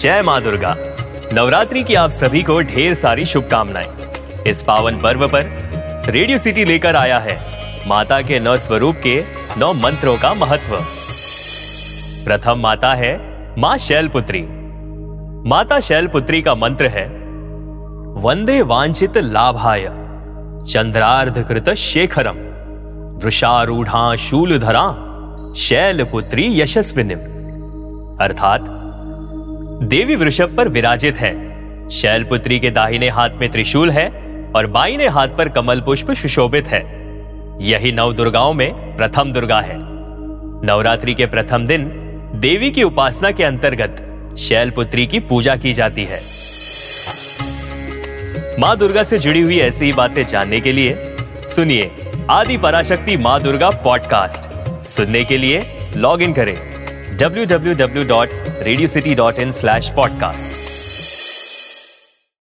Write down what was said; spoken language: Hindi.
जय माँ दुर्गा। नवरात्रि की आप सभी को ढेर सारी शुभकामनाएँ। इस पावन पर्व पर रेडियो सिटी लेकर आया है माता के नौ स्वरूप के नौ मंत्रों का महत्व। प्रथम माता है माँ शैलपुत्री। माता शैलपुत्री का मंत्र है, वंदे वांछित लाभाय चंद्रार्ध कृत शेखरम, वृषारूढ़ा शूलधरा, शैलपुत्री यशस्विनिम अर्थात देवी वृषभ पर विराजित है। शैलपुत्री के दाहिने हाथ में त्रिशूल है और बाईने हाथ पर कमल पुष्प सुशोभित है। यही नव दुर्गाओं में प्रथम दुर्गा है। नवरात्रि के प्रथम दिन देवी की उपासना के अंतर्गत शैलपुत्री की पूजा की जाती है। माँ दुर्गा से जुड़ी हुई ऐसी ही बातें जानने के लिए सुनिए आदि पराशक्ति माँ दुर्गा पॉडकास्ट। सुनने के लिए लॉग इन करें। www.radiocity.in slash podcast.